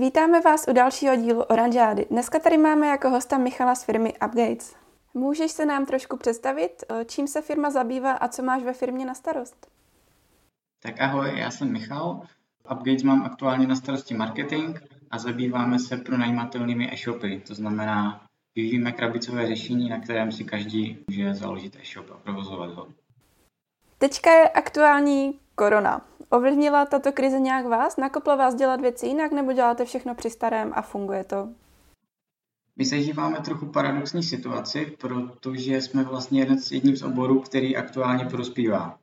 Vítáme vás u dalšího dílu Oranžády. Dneska tady máme jako hosta Michala z firmy Upgates. Můžeš se nám trošku představit, čím se firma zabývá a co máš ve firmě na starost? Tak ahoj, já jsem Michal. Upgates mám aktuálně na starosti marketing a zabýváme se pronajímatelnými e-shopy. To znamená, vyvíjíme krabicové řešení, na kterém si každý může založit e-shop a provozovat ho. Teďka je aktuální korona. Ovlivnila tato krize nějak vás? Nakopla vás dělat věci jinak nebo děláte všechno při starém a funguje to? My zažíváme trochu paradoxní situaci, protože jsme vlastně jeden z, jedním z oborů, který aktuálně prospívá.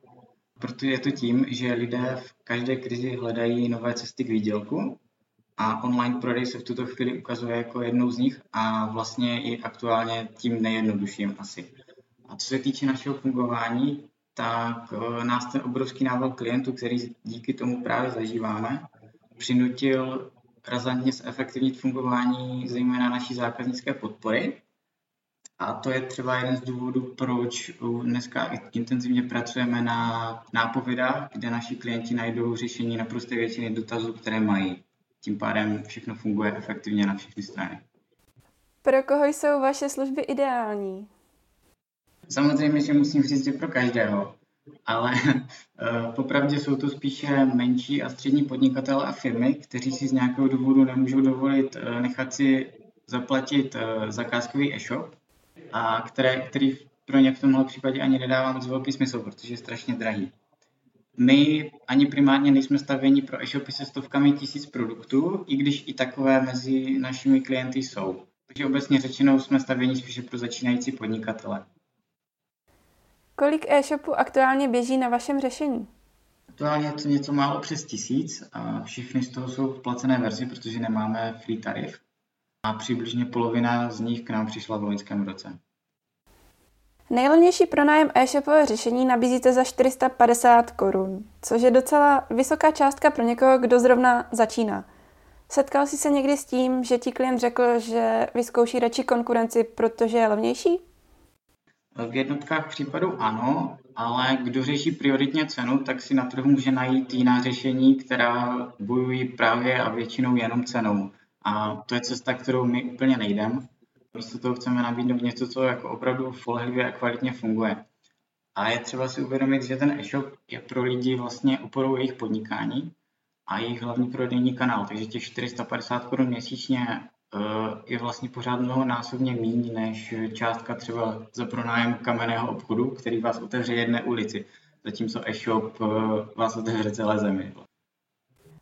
Protože je to tím, že lidé v každé krizi hledají nové cesty k výdělku a online prodej se v tuto chvíli ukazuje jako jednou z nich a vlastně i aktuálně tím nejjednodušším asi. A co se týče našeho fungování, tak eh, nás ten obrovský nával klientů, který díky tomu právě zažíváme, přinutil razantně zefektivnit fungování zejména naší zákaznické podpory. A to je třeba jeden z důvodů, proč dneska intenzivně pracujeme na nápovědách, kde naši klienti najdou řešení na prosté většiny dotazů, které mají. Tím pádem všechno funguje efektivně na všechny strany. Pro koho jsou vaše služby ideální? Samozřejmě, že musím říct, že pro každého, ale uh, popravdě jsou to spíše menší a střední podnikatele a firmy, kteří si z nějakého důvodu nemůžou dovolit uh, nechat si zaplatit uh, zakázkový e-shop, a které, který pro ně v tomhle případě ani nedává moc velký smysl, protože je strašně drahý. My ani primárně nejsme stavěni pro e-shopy se stovkami tisíc produktů, i když i takové mezi našimi klienty jsou. Takže obecně řečeno jsme stavěni spíše pro začínající podnikatele. Kolik e-shopů aktuálně běží na vašem řešení? Aktuálně je to něco málo přes tisíc a všichni z toho jsou v placené verzi, protože nemáme free tarif. A přibližně polovina z nich k nám přišla v loňském roce. Nejlevnější pronájem e-shopové řešení nabízíte za 450 korun, což je docela vysoká částka pro někoho, kdo zrovna začíná. Setkal jsi se někdy s tím, že ti klient řekl, že vyzkouší radši konkurenci, protože je levnější? V jednotkách případů ano, ale kdo řeší prioritně cenu, tak si na trhu může najít jiná řešení, která bojují právě a většinou jenom cenou. A to je cesta, kterou my úplně nejdeme. Místo toho chceme nabídnout něco, co jako opravdu spolehlivě a kvalitně funguje. A je třeba si uvědomit, že ten e-shop je pro lidi vlastně oporou jejich podnikání a jejich hlavní prodejní kanál. Takže těch 450 korun měsíčně je vlastně pořád mnohonásobně méně než částka třeba za pronájem kamenného obchodu, který vás otevře jedné ulici, zatímco e-shop eh, vás otevře celé zemi.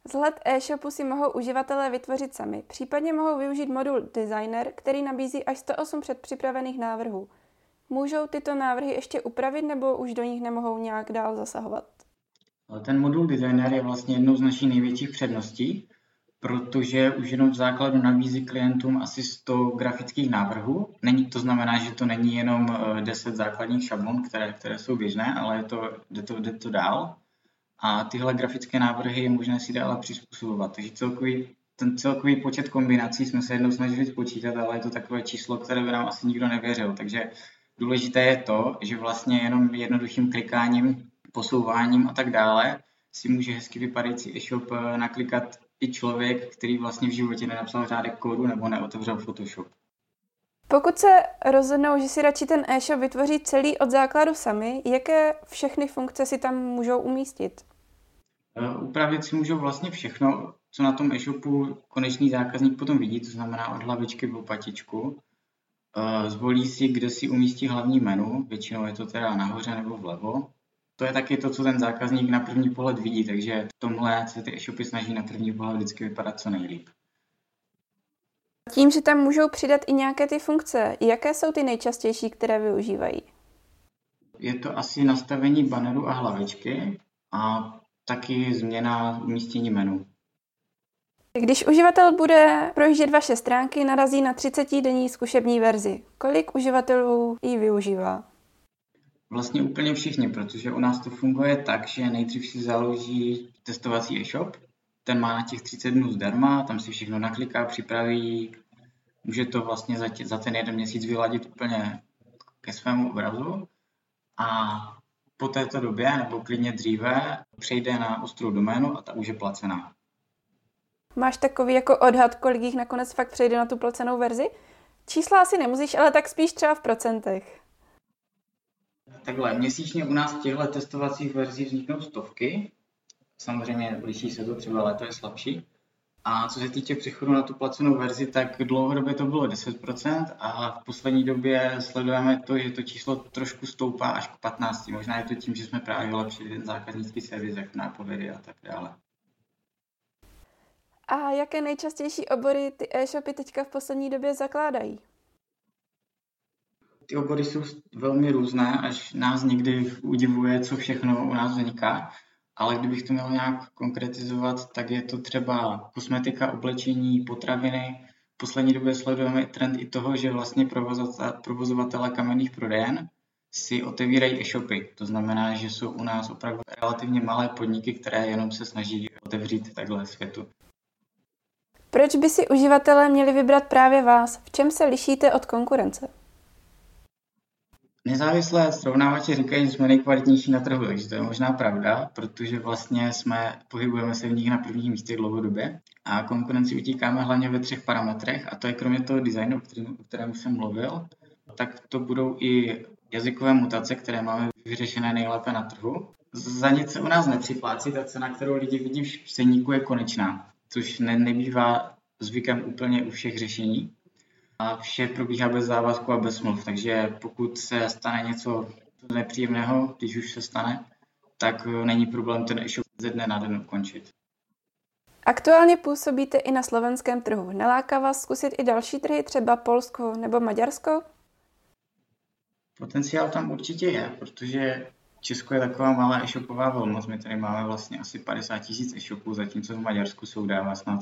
Vzhled e-shopu si mohou uživatelé vytvořit sami, případně mohou využít modul Designer, který nabízí až 108 předpřipravených návrhů. Můžou tyto návrhy ještě upravit nebo už do nich nemohou nějak dál zasahovat? Ten modul Designer je vlastně jednou z našich největších předností, protože už jenom v základu nabízí klientům asi 100 grafických návrhů. Není, to znamená, že to není jenom 10 eh, základních šablon, které, které jsou běžné, ale je to, jde, to, jde to dál. A tyhle grafické návrhy je možné si dále přizpůsobovat. Takže celkový, ten celkový počet kombinací jsme se jednou snažili spočítat, ale je to takové číslo, které by nám asi nikdo nevěřil. Takže důležité je to, že vlastně jenom jednoduchým klikáním, posouváním a tak dále si může hezky vypadající e-shop eh, naklikat i člověk, který vlastně v životě nenapsal řádek kódu nebo neotevřel Photoshop. Pokud se rozhodnou, že si radši ten e-shop vytvoří celý od základu sami, jaké všechny funkce si tam můžou umístit? E, upravit si můžou vlastně všechno, co na tom e-shopu konečný zákazník potom vidí, to znamená od hlavičky po patičku. E, zvolí si, kde si umístí hlavní menu, většinou je to teda nahoře nebo vlevo to je taky to, co ten zákazník na první pohled vidí, takže v tomhle se ty e-shopy snaží na první pohled vždycky vypadat co nejlíp. Tím, že tam můžou přidat i nějaké ty funkce, jaké jsou ty nejčastější, které využívají? Je to asi nastavení banneru a hlavičky a taky změna umístění menu. Když uživatel bude projíždět vaše stránky, narazí na 30-denní zkušební verzi. Kolik uživatelů ji využívá? Vlastně úplně všichni, protože u nás to funguje tak, že nejdřív si založí testovací e-shop, ten má na těch 30 dnů zdarma, tam si všechno nakliká, připraví, může to vlastně za, tě, za ten jeden měsíc vyladit úplně ke svému obrazu a po této době, nebo klidně dříve, přejde na ostrou doménu a ta už je placená. Máš takový jako odhad, kolik jich nakonec fakt přejde na tu placenou verzi? Čísla asi nemusíš, ale tak spíš třeba v procentech. Takhle, měsíčně u nás těchto testovacích verzí vzniknou stovky. Samozřejmě liší se to, třeba léto je slabší. A co se týče přechodu na tu placenou verzi, tak dlouhodobě to bylo 10% a v poslední době sledujeme to, že to číslo trošku stoupá až k 15%. Možná je to tím, že jsme právě vylepšili ten zákaznický servis, jak nápovědy a tak dále. A jaké nejčastější obory ty e-shopy teďka v poslední době zakládají? Ty obory jsou velmi různé, až nás někdy udivuje, co všechno u nás vzniká. Ale kdybych to měl nějak konkretizovat, tak je to třeba kosmetika, oblečení, potraviny. V poslední době sledujeme trend i toho, že vlastně provozovatele kamenných prodejen si otevírají e-shopy. To znamená, že jsou u nás opravdu relativně malé podniky, které jenom se snaží otevřít takhle světu. Proč by si uživatelé měli vybrat právě vás? V čem se lišíte od konkurence? Nezávislé srovnávači říkají, že jsme nejkvalitnější na trhu, takže to je možná pravda, protože vlastně jsme, pohybujeme se v nich na prvních místech dlouhodobě a konkurenci utíkáme hlavně ve třech parametrech a to je kromě toho designu, o kterém, o kterém jsem mluvil, tak to budou i jazykové mutace, které máme vyřešené nejlépe na trhu. Za nic se u nás nepřiplácí, ta cena, kterou lidi vidí v ceníku, je konečná, což ne, nebývá zvykem úplně u všech řešení a vše probíhá bez závazku a bez smluv. Takže pokud se stane něco nepříjemného, když už se stane, tak eh, není problém ten e-shop ze dne na den ukončit. Aktuálně působíte i na slovenském trhu. Neláká vás zkusit i další trhy, třeba Polsko nebo Maďarsko? Potenciál tam určitě je, protože Česko je taková malá e-shopová velmoc. My tady máme vlastně asi 50 tisíc e-shopů, zatímco v Maďarsku jsou dává snad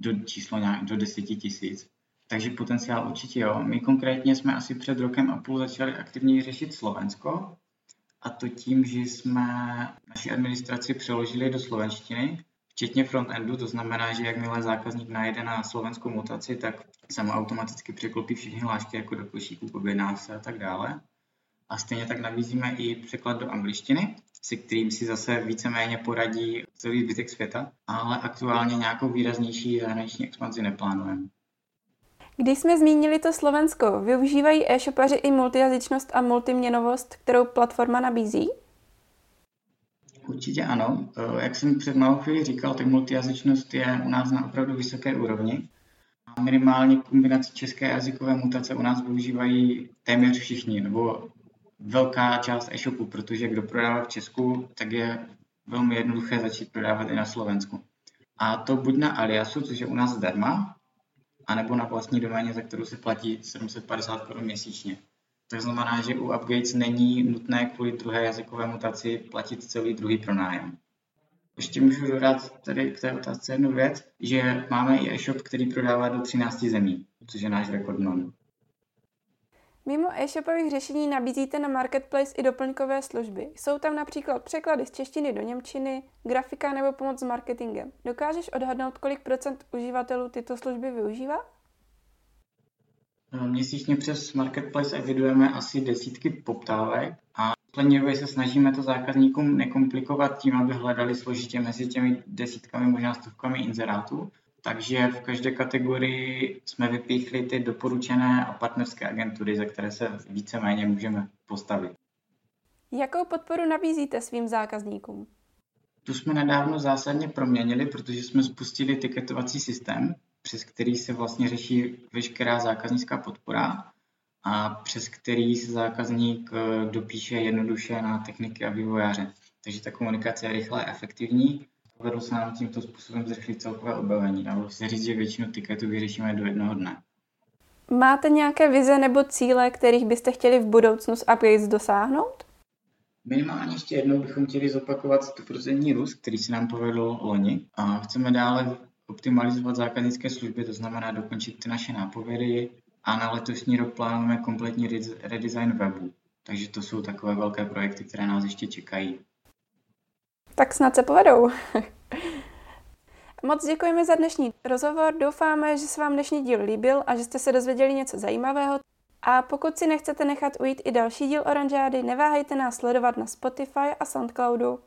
do číslo nějak do 10 tisíc. Takže potenciál určitě jo. My konkrétně jsme asi před rokem a půl začali aktivně řešit Slovensko, a to tím, že jsme naši administraci přeložili do slovenštiny, včetně frontendu, to znamená, že jakmile zákazník najde na slovenskou mutaci, tak se mu automaticky překlopí všechny hlášky jako do košíku, objedná se a tak dále. A stejně tak nabízíme i překlad do angličtiny, se kterým si zase víceméně poradí celý zbytek světa, ale aktuálně nějakou výraznější zahraniční expanzi neplánujeme. Když jsme zmínili to Slovensko, využívají e-shopaři i multijazyčnost a multiměnovost, kterou platforma nabízí? Určitě ano. E, jak jsem před malou chvíli říkal, tak multijazyčnost je u nás na opravdu vysoké úrovni. A minimálně kombinaci české jazykové mutace u nás využívají téměř všichni, nebo velká část e-shopu, protože kdo prodává v Česku, tak je velmi jednoduché začít prodávat i na Slovensku. A to buď na Aliasu, což je u nás zdarma, anebo na vlastní doméně, za kterou se platí 750 korun měsíčně. To znamená, že u Upgates není nutné kvůli druhé jazykové mutaci platit celý druhý pronájem. Ještě můžu dodat tady k té otázce jednu věc, že máme i e-shop, který prodává do 13 zemí, což je náš rekord non. Mimo e-shopových řešení nabízíte na Marketplace i doplňkové služby. Jsou tam například překlady z češtiny do němčiny, grafika nebo pomoc s marketingem. Dokážeš odhadnout, kolik procent uživatelů tyto služby využívá? No, měsíčně přes Marketplace evidujeme asi desítky poptávek a poslední se snažíme to zákazníkům nekomplikovat tím, aby hledali složitě mezi těmi desítkami, možná stovkami inzerátů, takže v každé kategorii jsme vypíchli ty doporučené a partnerské agentury, za které se víceméně můžeme postavit. Jakou podporu nabízíte svým zákazníkům? Tu jsme nedávno zásadně proměnili, protože jsme spustili tiketovací systém, přes který se vlastně řeší veškerá zákaznická podpora a přes který se zákazník eh, dopíše jednoduše na techniky a vývojáře. Takže ta komunikace je rychle a efektivní Povedlo se nám tímto způsobem zrychlit celkové obavení. Dalo se říct, že většinu tiketů vyřešíme do jednoho dne. Máte nějaké vize nebo cíle, kterých byste chtěli v budoucnu s Upgrades dosáhnout? Minimálně ještě jednou bychom chtěli zopakovat 100% růst, který se nám povedl loni a chceme dále optimalizovat zákaznické služby, to znamená dokončit ty naše nápovědy a na letošní rok plánujeme kompletní redesign webu. Takže to jsou takové velké projekty, které nás ještě čekají. Tak snad se povedou. Moc děkujeme za dnešní rozhovor. Doufáme, že se vám dnešní díl líbil a že jste se dozvěděli něco zajímavého. A pokud si nechcete nechat ujít i další díl Oranžády, neváhejte nás sledovat na Spotify a Soundcloudu.